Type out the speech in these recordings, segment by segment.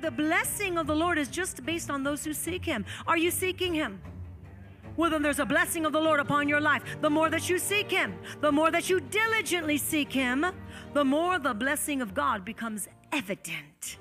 The blessing of the Lord is just based on those who seek Him. Are you seeking Him? Well, then there's a blessing of the Lord upon your life. The more that you seek Him, the more that you diligently seek Him, the more the blessing of God becomes evident.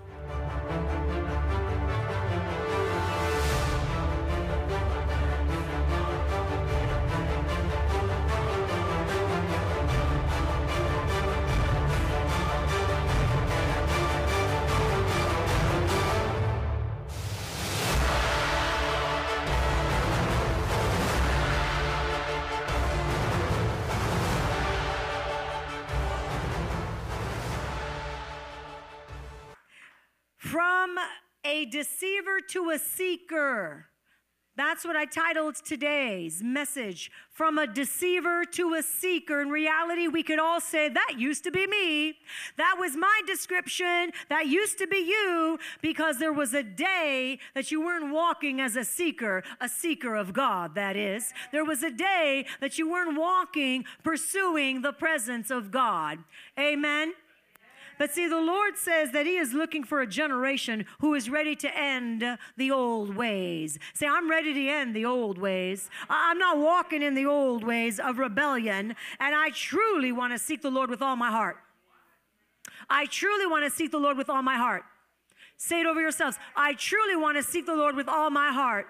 Deceiver to a seeker. That's what I titled today's message. From a deceiver to a seeker. In reality, we could all say, That used to be me. That was my description. That used to be you, because there was a day that you weren't walking as a seeker, a seeker of God, that is. There was a day that you weren't walking, pursuing the presence of God. Amen. But see, the Lord says that He is looking for a generation who is ready to end the old ways. Say, I'm ready to end the old ways. I'm not walking in the old ways of rebellion, and I truly want to seek the Lord with all my heart. I truly want to seek the Lord with all my heart. Say it over yourselves. I truly want to seek the Lord with all my heart,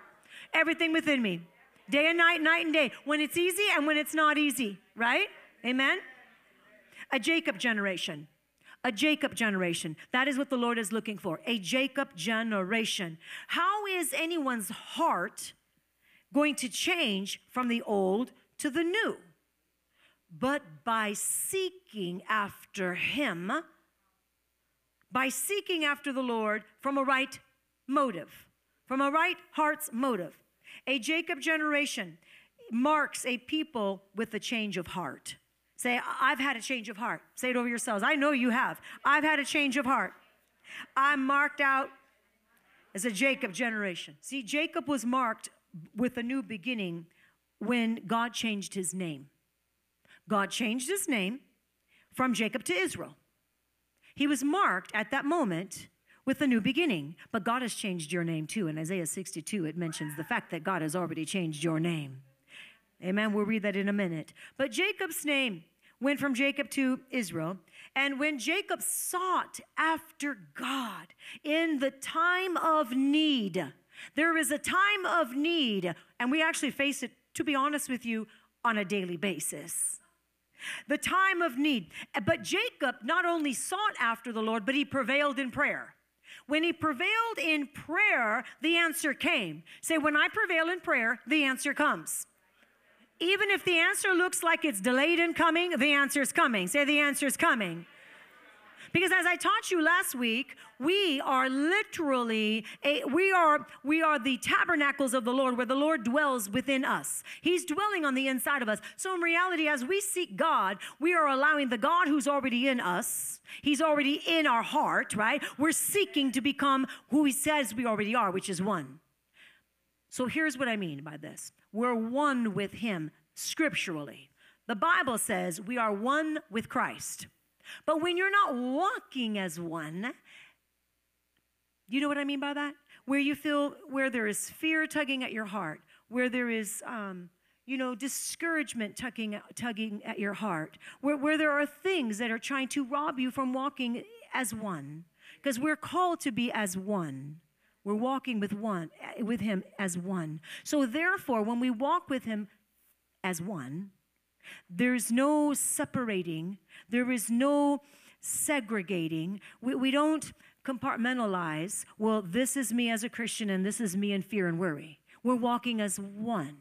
everything within me, day and night, night and day, when it's easy and when it's not easy, right? Amen? A Jacob generation a Jacob generation. That is what the Lord is looking for a Jacob generation. How is anyone's heart going to change from the old to the new? But by seeking after Him, by seeking after the Lord from a right motive, from a right heart's motive. A Jacob generation marks a people with a change of heart. Say, I've had a change of heart. Say it over yourselves. I know you have. I've had a change of heart. I'm marked out as a Jacob generation. See, Jacob was marked with a new beginning when God changed his name. God changed his name from Jacob to Israel. He was marked at that moment with a new beginning, but God has changed your name too. In Isaiah 62, it mentions the fact that God has already changed your name. Amen. We'll read that in a minute. But Jacob's name went from Jacob to Israel. And when Jacob sought after God in the time of need, there is a time of need, and we actually face it, to be honest with you, on a daily basis. The time of need. But Jacob not only sought after the Lord, but he prevailed in prayer. When he prevailed in prayer, the answer came. Say, when I prevail in prayer, the answer comes. Even if the answer looks like it's delayed in coming, the answer is coming. Say the answer is coming. Because as I taught you last week, we are literally a, we are we are the tabernacles of the Lord where the Lord dwells within us. He's dwelling on the inside of us. So in reality as we seek God, we are allowing the God who's already in us. He's already in our heart, right? We're seeking to become who he says we already are, which is one. So here's what I mean by this. We're one with him scripturally. The Bible says we are one with Christ. But when you're not walking as one, you know what I mean by that? Where you feel, where there is fear tugging at your heart, where there is, um, you know, discouragement tugging, tugging at your heart, where, where there are things that are trying to rob you from walking as one. Because we're called to be as one. We're walking with one, with him as one. So therefore, when we walk with him as one, there's no separating, there is no segregating. We, we don't compartmentalize, well, this is me as a Christian and this is me in fear and worry. We're walking as one.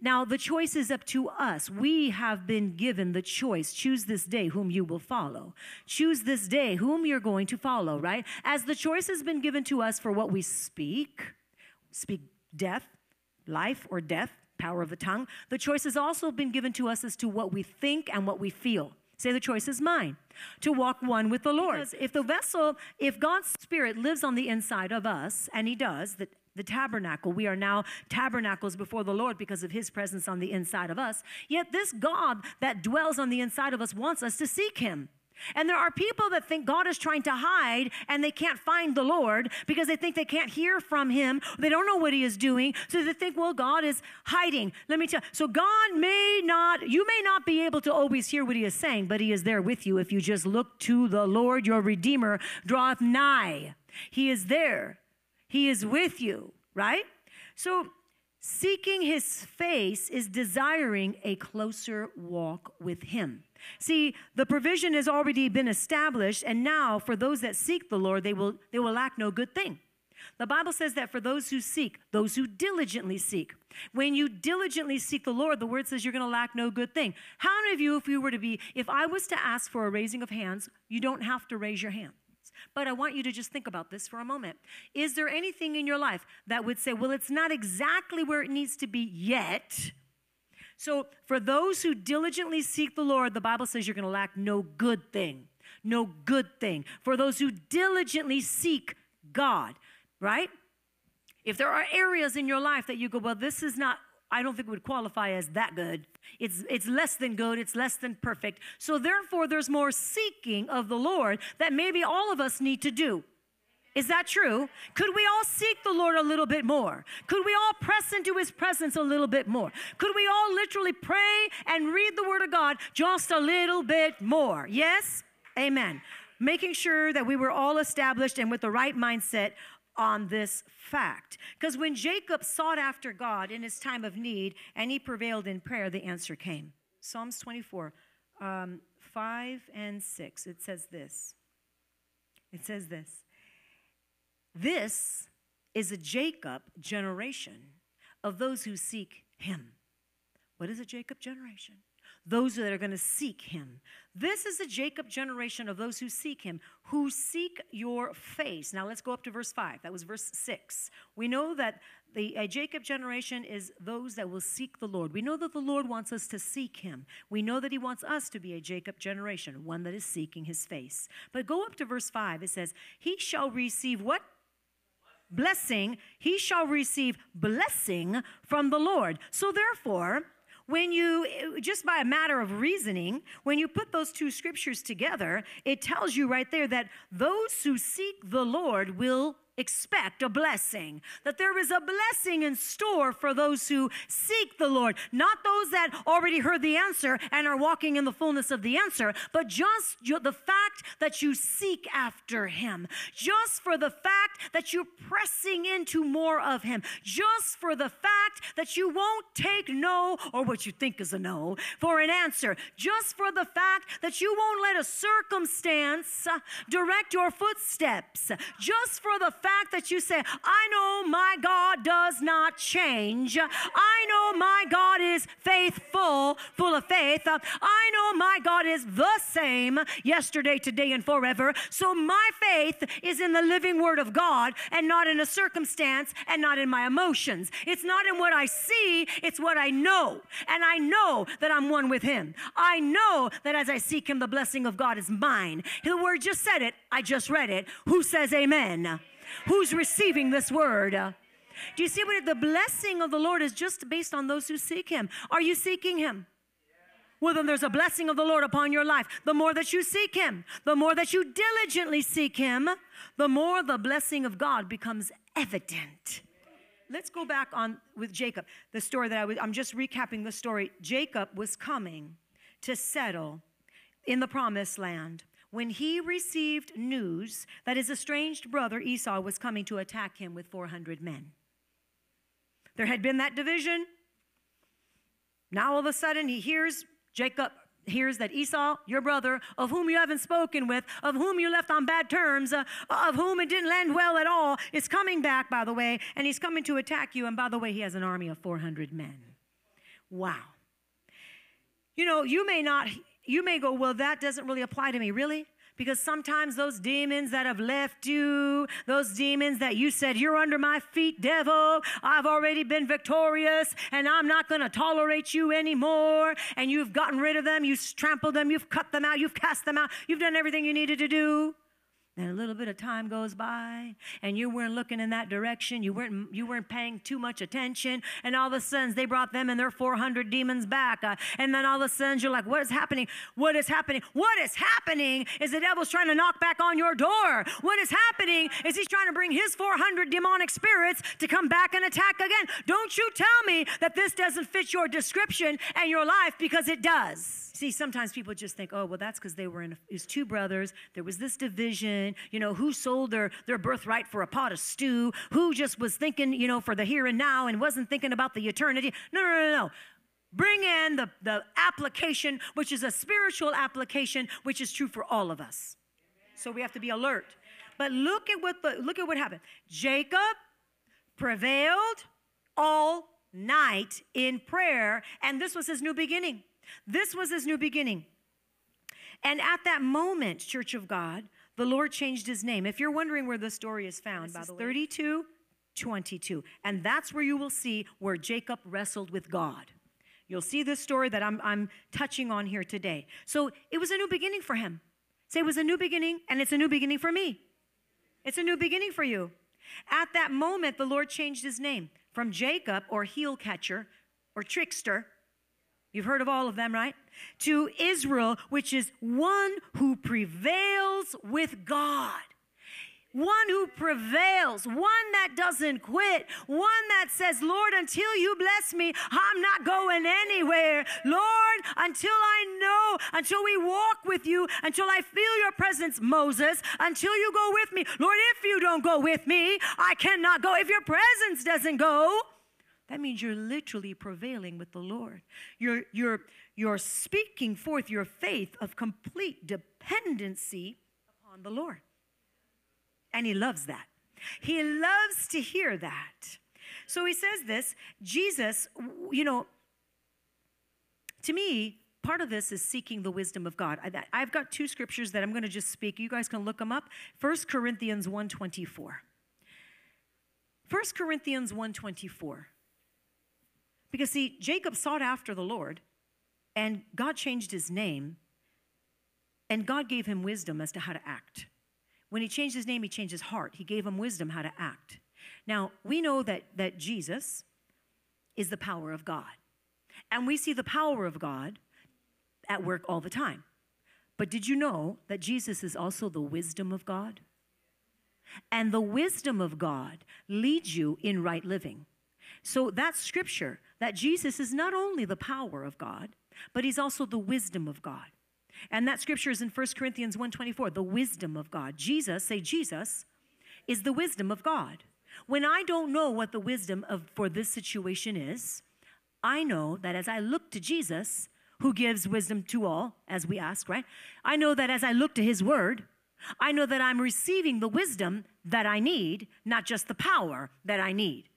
Now, the choice is up to us. We have been given the choice. Choose this day whom you will follow. Choose this day whom you're going to follow, right? As the choice has been given to us for what we speak, speak death, life, or death, power of the tongue, the choice has also been given to us as to what we think and what we feel. Say the choice is mine to walk one with the Lord. Because if the vessel, if God's Spirit lives on the inside of us, and He does, that the tabernacle. We are now tabernacles before the Lord because of His presence on the inside of us. Yet, this God that dwells on the inside of us wants us to seek Him. And there are people that think God is trying to hide and they can't find the Lord because they think they can't hear from Him. They don't know what He is doing. So they think, well, God is hiding. Let me tell you. So God may not, you may not be able to always hear what He is saying, but He is there with you if you just look to the Lord, your Redeemer, draweth nigh. He is there, He is with you, right? So seeking His face is desiring a closer walk with Him. See, the provision has already been established, and now for those that seek the Lord, they will, they will lack no good thing. The Bible says that for those who seek, those who diligently seek, when you diligently seek the Lord, the word says you're going to lack no good thing. How many of you, if you were to be, if I was to ask for a raising of hands, you don't have to raise your hand. But I want you to just think about this for a moment. Is there anything in your life that would say, well, it's not exactly where it needs to be yet? So, for those who diligently seek the Lord, the Bible says you're going to lack no good thing. No good thing. For those who diligently seek God, right? If there are areas in your life that you go, well, this is not, I don't think would qualify as that good. It's, it's less than good, it's less than perfect. So, therefore, there's more seeking of the Lord that maybe all of us need to do. Is that true? Could we all seek the Lord a little bit more? Could we all press into his presence a little bit more? Could we all literally pray and read the word of God just a little bit more? Yes? Amen. Making sure that we were all established and with the right mindset on this fact. Because when Jacob sought after God in his time of need and he prevailed in prayer, the answer came. Psalms 24, um, 5 and 6, it says this. It says this. This is a Jacob generation of those who seek him. What is a Jacob generation? Those that are going to seek him. This is a Jacob generation of those who seek him, who seek your face. Now let's go up to verse 5. That was verse 6. We know that the a Jacob generation is those that will seek the Lord. We know that the Lord wants us to seek him. We know that he wants us to be a Jacob generation, one that is seeking his face. But go up to verse 5. It says, He shall receive what? blessing, he shall receive blessing from the Lord. So therefore, when you eh, just by a matter of reasoning when you put those two scriptures together it tells you right there that those who seek the lord will expect a blessing, that there is a blessing in store for those who seek the Lord, not those that already heard the answer and are walking in the fullness of the answer, but just the fact that you seek after Him, just for the fact that you're pressing into more of Him, just for the fact that you won't take no or what you think is a no for an answer, just for the fact that you won't let a circumstance direct your footsteps, just for the fact that you say, I know my God does not change. I know my God is faithful, full of faith. I know my God is the same yesterday, today, and forever. So my faith is in the living word of God and not in a circumstance and not in my emotions. It's not in what I see, it's what I know. And I know that I'm one with Him. I know that as I seek Him, the blessing of God is mine. The word just said it, I just read it. Who says amen? Who's receiving this word. Do you see what the blessing of the Lord is just based on those who seek Him? Are you seeking Him? Well, then there's a blessing of the Lord upon your life. The more that you seek Him, the more that you diligently seek Him, the more the blessing of God becomes evident. Let's go back on with Jacob. The story that I was, I'm just recapping the story. Jacob was coming to settle in the promised land when he received news that his estranged brother Esau was coming to attack him with 400 men. There had been that division. Now all of a sudden he hears Jacob hears that Esau, your brother, of whom you haven't spoken with, of whom you left on bad terms, uh, of whom it didn't land well at all, is coming back, by the way, and he's coming to attack you. And by the way, he has an army of 400 men. Wow. You know, you may not you may go, well, that doesn't really apply to me. Really? Because sometimes those demons that have left you, those demons that you said, You're under my feet, devil, I've already been victorious and I'm not going to tolerate you anymore. And you've gotten rid of them, you've trampled them, you've cut them out, you've cast them out, you've done everything you needed to do. Then a little bit of time goes by, and you weren't looking in that direction. You weren't you weren't paying too much attention, and all of a sudden they brought them and their 400 demons back. Uh, and then all of a sudden you're like, "What is happening? What is happening? What is happening? Is the devil's trying to knock back on your door? What is happening? Is he's trying to bring his 400 demonic spirits to come back and attack again? Don't you tell me that this doesn't fit your description and your life because it does." See, sometimes people just think, oh, well, that's because they were in, his two brothers. There was this division. You know, who sold their, their birthright for a pot of stew? Who just was thinking, you know, for the here and now and wasn't thinking about the eternity? No, no, no, no. Bring in the, the application, which is a spiritual application, which is true for all of us. So we have to be alert. But look at what the, look at what happened. Jacob prevailed all night in prayer, and this was his new beginning. This was his new beginning. And at that moment, Church of God, the Lord changed his name. If you're wondering where the story is found, this by is the way, 32 22. And that's where you will see where Jacob wrestled with God. You'll see this story that I'm, I'm touching on here today. So it was a new beginning for him. Say it was a new beginning, and it's a new beginning for me. It's a new beginning for you. At that moment, the Lord changed his name from Jacob or heel catcher or trickster You've heard of all of them, right? To Israel, which is one who prevails with God. One who prevails, one that doesn't quit, one that says, Lord, until you bless me, I'm not going anywhere. Lord, until I know, until we walk with you, until I feel your presence, Moses, until you go with me. Lord, if you don't go with me, I cannot go. If your presence doesn't go, that means you're literally prevailing with the Lord. You're, you're, you're speaking forth your faith of complete dependency upon the Lord. And He loves that. He loves to hear that. So He says this Jesus, you know, to me, part of this is seeking the wisdom of God. I, have got two scriptures that I'm going to just speak. You guys can look them up. 1 Corinthians 1.24. 1 Corinthians 1.24. Because, see, Jacob sought after the Lord, and God changed his name, and God gave him wisdom as to how to act. When he changed his name, he changed his heart. He gave him wisdom how to act. Now, we know that, that Jesus is the power of God. And we see the power of God at work all the time. But did you know that Jesus is also the wisdom of God? And the wisdom of God leads you in right living. So that scripture that Jesus is not only the power of God, but he's also the wisdom of God. And that scripture is in 1 Corinthians 1:24, the wisdom of God. Jesus, say Jesus, is the wisdom of God. When I don't know what the wisdom of for this situation is, I know that as I look to Jesus, who gives wisdom to all, as we ask, right? I know that as I look to his word, I know that I'm receiving the wisdom that I need, not just the power that I need.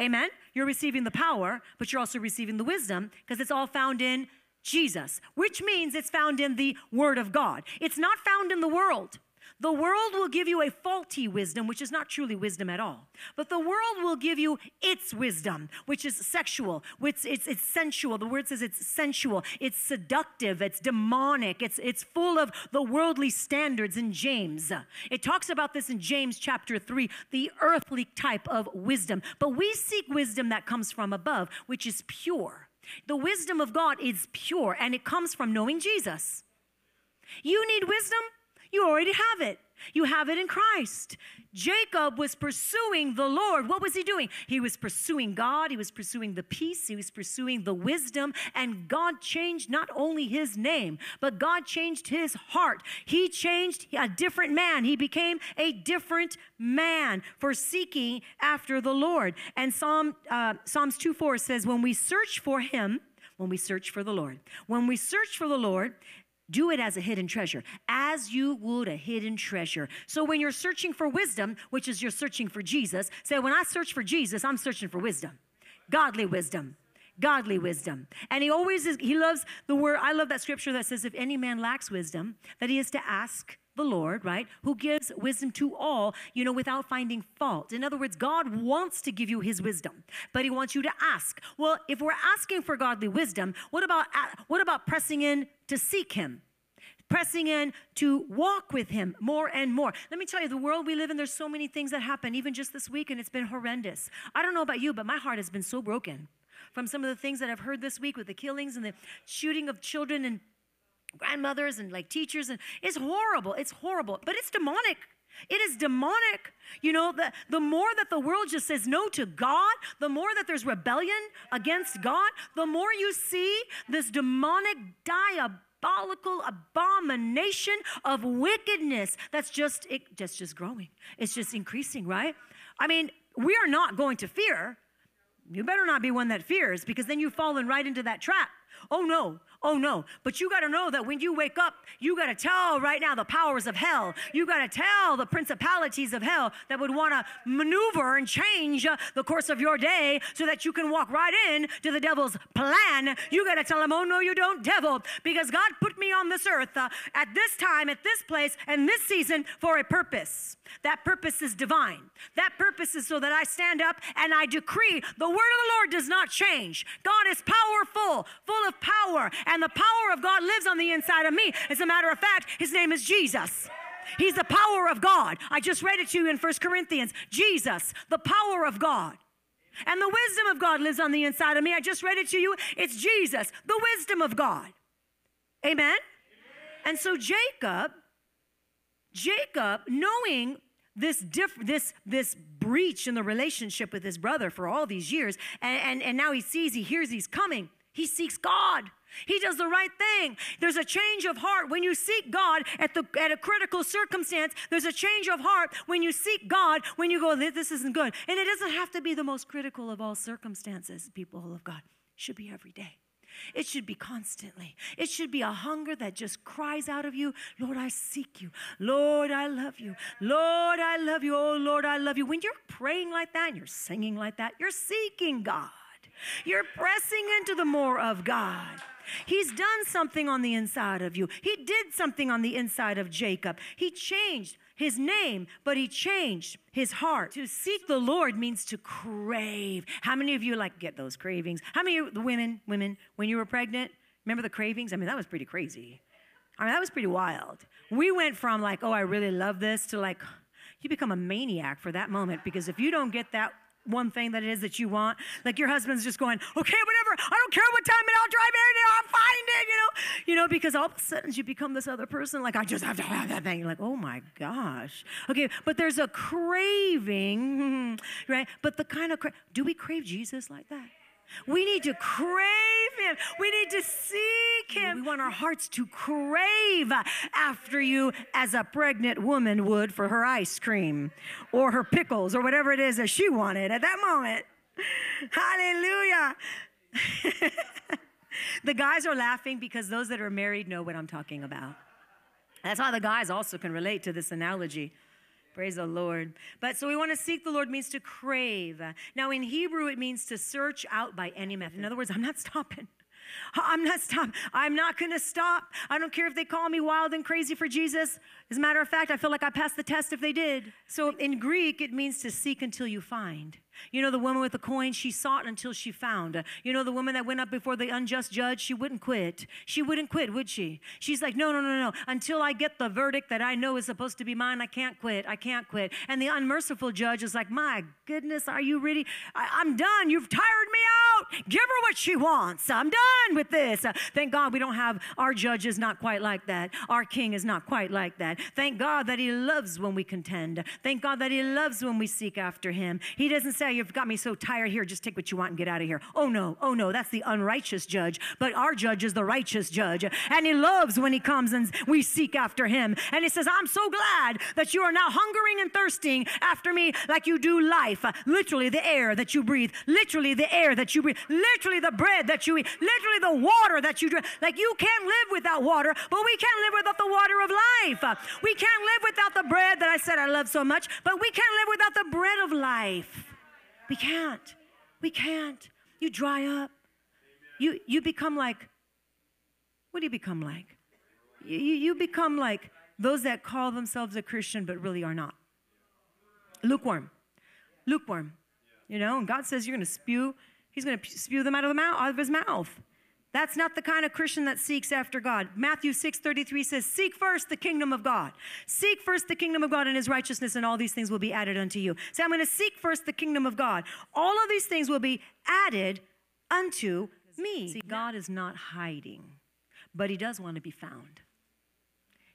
Amen? You're receiving the power, but you're also receiving the wisdom because it's all found in Jesus, which means it's found in the Word of God. It's not found in the world. The world will give you a faulty wisdom, which is not truly wisdom at all. But the world will give you its wisdom, which is sexual, which it's, it's sensual. The word says it's sensual, it's seductive, it's demonic, it's, it's full of the worldly standards in James. It talks about this in James chapter 3, the earthly type of wisdom. But we seek wisdom that comes from above, which is pure. The wisdom of God is pure and it comes from knowing Jesus. You need wisdom? You already have it. You have it in Christ. Jacob was pursuing the Lord. What was he doing? He was pursuing God, he was pursuing the peace, he was pursuing the wisdom, and God changed not only his name, but God changed his heart. He changed a different man. He became a different man for seeking after the Lord. And Psalm, uh, Psalms 2 4 says, When we search for him, when we search for the Lord, when we search for the Lord, do it as a hidden treasure, as you would a hidden treasure. So when you're searching for wisdom, which is you're searching for Jesus, say, when I search for Jesus, I'm searching for wisdom, godly wisdom. Godly wisdom. And he always is, he loves the word. I love that scripture that says, if any man lacks wisdom, that he is to ask the Lord, right, who gives wisdom to all, you know, without finding fault. In other words, God wants to give you his wisdom, but he wants you to ask. Well, if we're asking for godly wisdom, what about uh, what about pressing in to seek him? pressing in to walk with him more and more. Let me tell you, the world we live in, there's so many things that happen, even just this week, and it's been horrendous. I don't know about you, but my heart has been so broken from some of the things that I've heard this week with the killings and the shooting of children and grandmothers and like teachers and it's horrible it's horrible but it's demonic it is demonic. You know, the, the more that the world just says no to God, the more that there's rebellion against God, the more you see this demonic, diabolical abomination of wickedness that's just it just just growing. It's just increasing, right? I mean, we are not going to fear. You better not be one that fears because then you've fallen right into that trap. Oh no, Oh no. But you got to know that when you wake up, you got to tell right now the powers of hell. You got to tell the principalities of hell that would want to maneuver and change uh, the course of your day so that you can walk right in to the devil's plan. You got to tell him, oh no, you don't, devil, because God put me on this earth uh, at this time, at this place, and this season for a purpose. That purpose is divine. That purpose is so that I stand up and I decree the word of the Lord does not change. God is powerful, full of power, the power of God lives on the inside of me. As a matter of fact, his name is Jesus. He's the power of God. I just read it to you in First Corinthians. Jesus, the power of God. And the wisdom of God lives on the inside of me. I just read it to you. It's Jesus, the wisdom of God. Amen? Amen. And so Jacob, Jacob, knowing this diff- this this breach in the relationship with his brother for all these years, and, and, and now he sees, he hears he's coming. He seeks God. He does the right thing. There's a change of heart when you seek God at, the, at a critical circumstance. There's a change of heart when you seek God, when you go, this isn't good. And it doesn't have to be the most critical of all circumstances, people of God. It should be every day. It should be constantly. It should be a hunger that just cries out of you, Lord, I seek you. Lord, I love you. Lord, I love you. Oh, Lord, I love you. When you're praying like that and you're singing like that, you're seeking God. You're pressing into the more of God. He's done something on the inside of you. He did something on the inside of Jacob. He changed his name, but he changed his heart. To seek the Lord means to crave. How many of you like get those cravings? How many of the women, women, when you were pregnant, remember the cravings? I mean, that was pretty crazy. I mean, that was pretty wild. We went from like, oh, I really love this to like, you become a maniac for that moment because if you don't get that one thing that it is that you want. Like your husband's just going, okay, whatever. I don't care what time and I'll drive in I'll find it, you know, you know, because all of a sudden you become this other person. Like I just have to have that thing. You're like, oh my gosh. Okay, but there's a craving, right? But the kind of cra- do we crave Jesus like that? We need to crave Him. We need to seek Him. We want our hearts to crave after you as a pregnant woman would for her ice cream or her pickles or whatever it is that she wanted at that moment. Hallelujah. the guys are laughing because those that are married know what I'm talking about. That's how the guys also can relate to this analogy. Praise the Lord. But so we want to seek the Lord means to crave. Now in Hebrew, it means to search out by any method. In other words, I'm not stopping. I'm not stop. I'm not going to stop. I don't care if they call me wild and crazy for Jesus. As a matter of fact, I feel like I passed the test if they did. So in Greek, it means to seek until you find. You know, the woman with the coin, she sought until she found. You know, the woman that went up before the unjust judge, she wouldn't quit. She wouldn't quit, would she? She's like, no, no, no, no. Until I get the verdict that I know is supposed to be mine, I can't quit. I can't quit. And the unmerciful judge is like, my goodness, are you ready? I- am done. You've tired me out. Give her what she wants. I'm done with this. Thank God we don't have our judge is not quite like that. Our king is not quite like that. Thank God that he loves when we contend. Thank God that he loves when we seek after him. He doesn't say, You've got me so tired here, just take what you want and get out of here. Oh no, oh no, that's the unrighteous judge. But our judge is the righteous judge. And he loves when he comes and we seek after him. And he says, I'm so glad that you are now hungering and thirsting after me like you do life. Literally, the air that you breathe, literally, the air that you breathe, literally, the bread that you eat, literally, the water that you drink. Like you can't live without water, but we can't live without the water of life. We can't live without the bread that I said I love so much, but we can't live without the bread of life. We can't. We can't. You dry up. You, you become like, what do you become like? You, you become like those that call themselves a Christian but really are not. Lukewarm. Lukewarm. You know, and God says you're going to spew, He's going to spew them out of the mouth, out of His mouth. That's not the kind of Christian that seeks after God. Matthew 6:33 says, "Seek first the kingdom of God. Seek first the kingdom of God and his righteousness and all these things will be added unto you." Say, I'm going to seek first the kingdom of God. All of these things will be added unto me. See, God is not hiding, but he does want to be found.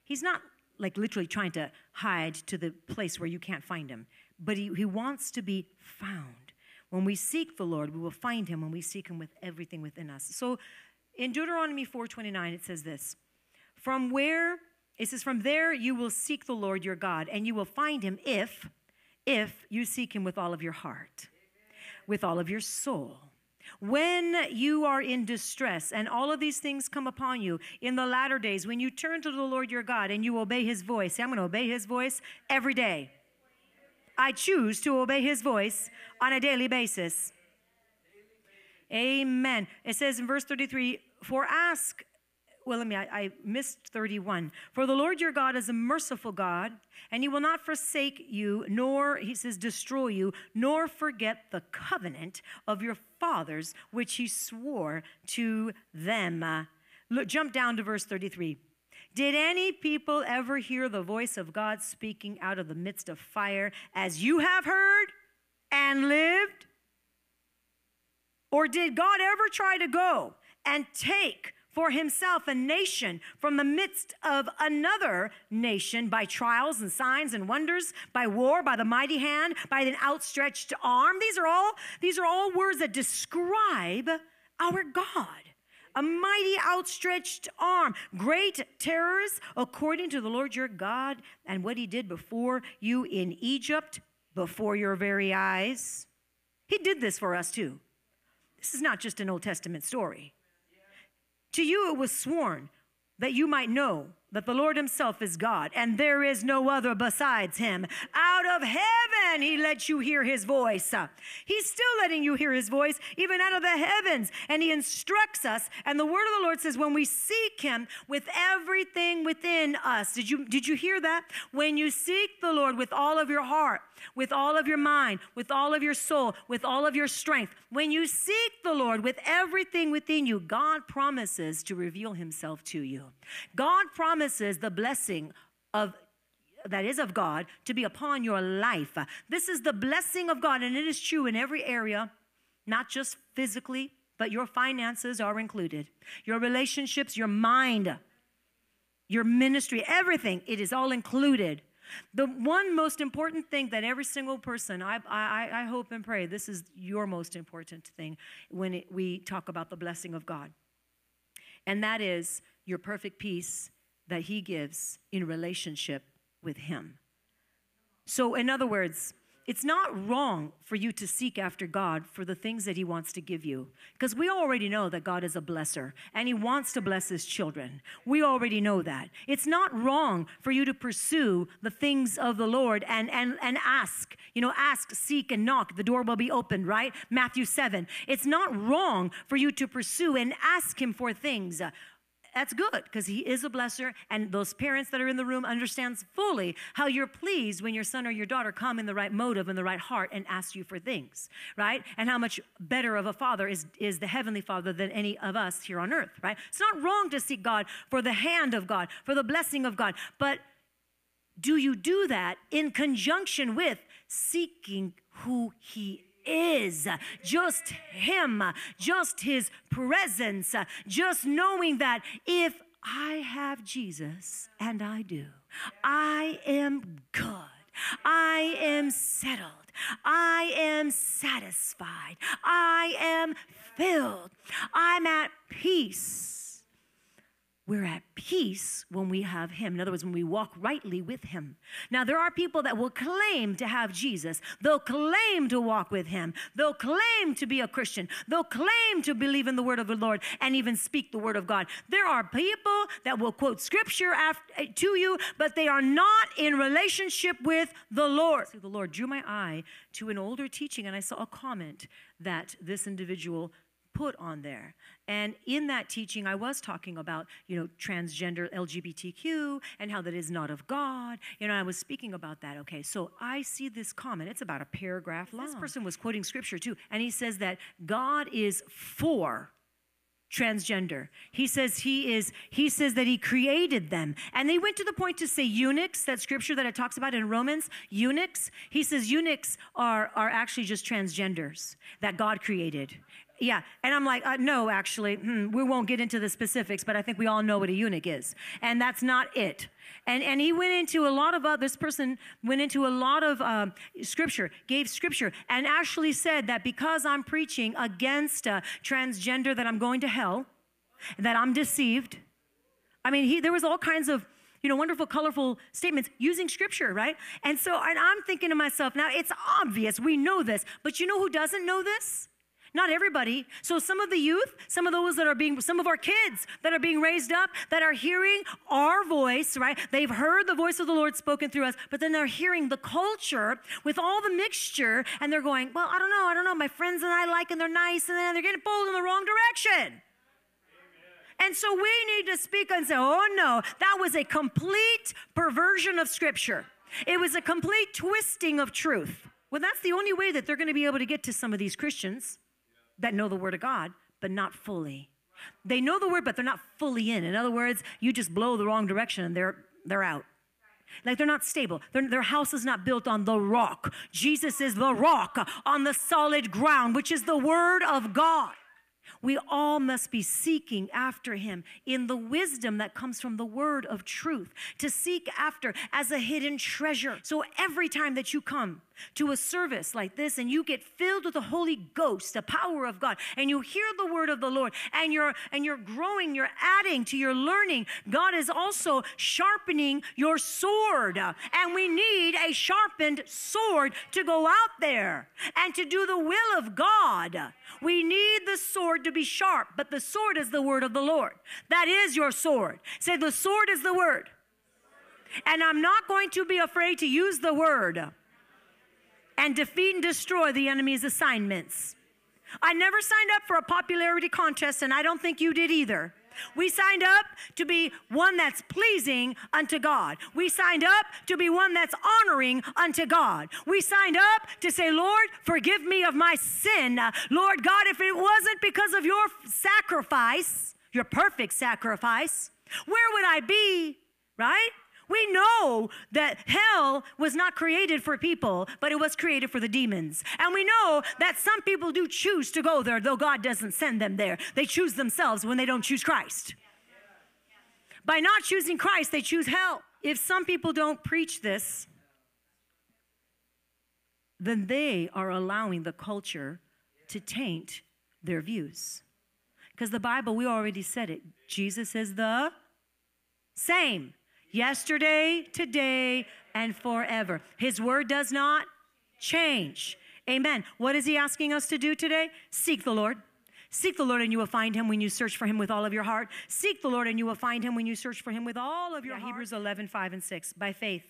He's not like literally trying to hide to the place where you can't find him, but he, he wants to be found. When we seek the Lord, we will find him when we seek him with everything within us. So in Deuteronomy 4:29 it says this. From where it says from there you will seek the Lord your God and you will find him if if you seek him with all of your heart, with all of your soul. When you are in distress and all of these things come upon you in the latter days, when you turn to the Lord your God and you obey his voice, I'm going to obey his voice every day. I choose to obey his voice on a daily basis. Amen. It says in verse 33 for ask, well, let me, I, I, missed 31. For the Lord your God is a merciful God, and he will not forsake you, nor, he says, destroy you, nor forget the covenant of your fathers, which he swore to them. Uh, look, jump down to verse 33. Did any people ever hear the voice of God speaking out of the midst of fire as you have heard and lived? Or did God ever try to go and take for himself a nation from the midst of another nation by trials and signs and wonders by war by the mighty hand by an outstretched arm? These are all these are all words that describe our god. A mighty outstretched arm. Great terrors according to the lord your god and what he did before you in egypt before your very eyes. He did this for us too this is not just an old testament story. To you it was sworn that you might know that the Lord Himself is God, and there is no other besides Him. Out of heaven, He lets you hear His voice. He's still letting you hear His voice, even out of the heavens, and He instructs us. And the word of the Lord says, when we seek Him with everything within us, did you, did you hear that? When you seek the Lord with all of your heart, with all of your mind, with all of your soul, with all of your strength, when you seek the Lord with everything within you, God promises to reveal Himself to you. God promises promises the blessing of that is of God to be upon your life. This is the blessing of God, and it is true in every area, not just physically, but your finances are included. Your relationships, your mind, your ministry, everything, it is all included. The one most important thing that every single person, I, I, I hope and pray, this is your most important thing when it, we talk about the blessing of God. And that is your perfect peace that He gives in relationship with Him. So, in other words, it's not wrong for you to seek after God for the things that He wants to give you. Because we already know that God is a blesser and He wants to bless His children. We already know that. It's not wrong for you to pursue the things of the Lord and, and, and ask. You know, ask, seek, and knock. The door will be opened, right? Matthew 7. It's not wrong for you to pursue and ask Him for things that's good because he is a blesser and those parents that are in the room understands fully how you're pleased when your son or your daughter come in the right motive and the right heart and ask you for things right? And how much better of a father is, is the heavenly father than any of us here on earth right? It's not wrong to seek god for the hand of god for the blessing of god but do you do that in conjunction with seeking who he is, just Him, just His presence, just knowing that if I have Jesus, and I do, I am good. I am settled. I am satisfied. I am filled. I'm at peace. We're at peace when we have Him. In other words, when we walk rightly with Him. Now, there are people that will claim to have Jesus. They'll claim to walk with Him. They'll claim to be a Christian. They'll claim to believe in the Word of the Lord and even speak the Word of God. There are people that will quote Scripture after, eh, to you, but they are not in relationship with the Lord. So the Lord drew my eye to an older teaching, and I saw a comment that this individual put on there. And in that teaching, I was talking about, you know, transgender LGBTQ and how that is not of God. You know, I was speaking about that. Okay, so I see this comment. It's about a paragraph long. This person was quoting scripture too, and he says that God is for transgender. He says he is, he says that he created them. And they went to the point to say eunuchs, that scripture that it talks about in Romans, eunuchs. He says eunuchs are, are actually just transgenders that God created. Yeah, and I'm like, uh, no, actually, hmm, we won't get into the specifics, but I think we all know what a eunuch is, and that's not it. And and he went into a lot of uh, this person went into a lot of um, scripture, gave scripture, and actually said that because I'm preaching against transgender, that I'm going to hell, that I'm deceived. I mean, he there was all kinds of you know, wonderful, colorful statements using scripture, right? And so and I'm thinking to myself, now it's obvious, we know this, but you know who doesn't know this? Not everybody. So some of the youth, some of those that are being, some of our kids that are being raised up, that are hearing our voice, right? They've heard the voice of the Lord spoken through us, but then they're hearing the culture with all the mixture, and they're going, well, I don't know, I don't know. My friends and I like, and they're nice, and then they're getting pulled in the wrong direction. And so we need to speak and say, oh no, that was a complete perversion of Scripture. It was a complete twisting of truth. Well, that's the only way that they're going to be able to get to some of these Christians that know the Word of God, but not fully. They know the Word, but they're not fully in. In other words, you just blow the wrong direction and they're, they're out. Like they're not stable. They're, their house is not built on the rock. Jesus is the rock on the solid ground, which is the Word of God. We all must be seeking after him in the wisdom that comes from the word of truth, to seek after as a hidden treasure. So every time that you come to a service like this and you get filled with the Holy Ghost, the power of God, and you hear the word of the Lord and you're and you're growing, you're adding to your learning, God is also sharpening your sword. And we need a sharpened sword to go out there and to do the will of God. We need the sword to be sharp, but the sword is the word of the Lord. That is your sword. Say, the sword is the word. And I'm not going to be afraid to use the word and defeat and destroy the enemy's assignments. I never signed up for a popularity contest, and I don't think you did either. We signed up to be one that's pleasing unto God. We signed up to be one that's honoring unto God. We signed up to say, Lord, forgive me of my sin. Lord God, if it wasn't because of your sacrifice, your perfect sacrifice, where would I be? Right? We know that hell was not created for people, but it was created for the demons. And we know that some people do choose to go there, though God doesn't send them there. They choose themselves when they don't choose Christ. By not choosing Christ, they choose hell. If some people don't preach this, then they are allowing the culture to taint their views. Because the Bible, we already said it. Jesus is the same yesterday, today, and forever. His word does not change. Amen. What is he asking us to do today? Seek the Lord. Seek the Lord and you will find him when you search for him with all of your heart. Seek the Lord and you will find him when you search for him with all of your yeah, heart. Hebrews 11, 5 and 6. By faith,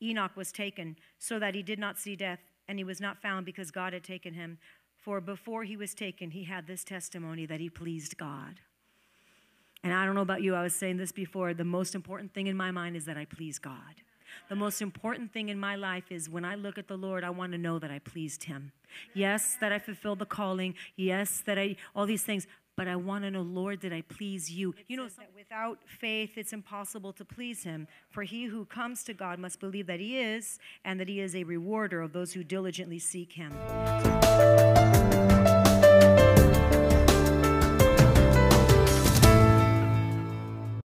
Enoch was taken so that he did not see death, and he was not found because God had taken him. For before he was taken, he had this testimony that he pleased God. And I don't know about you, I was saying this before. The most important thing in my mind is that I please God. The most important thing in my life is when I look at the Lord, I want to know that I pleased Him. Yes, that I fulfilled the calling. Yes, that I, all these things. But I want to know, Lord, did I please you? You know, without faith, it's impossible to please Him. For he who comes to God must believe that He is, and that He is a rewarder of those who diligently seek Him.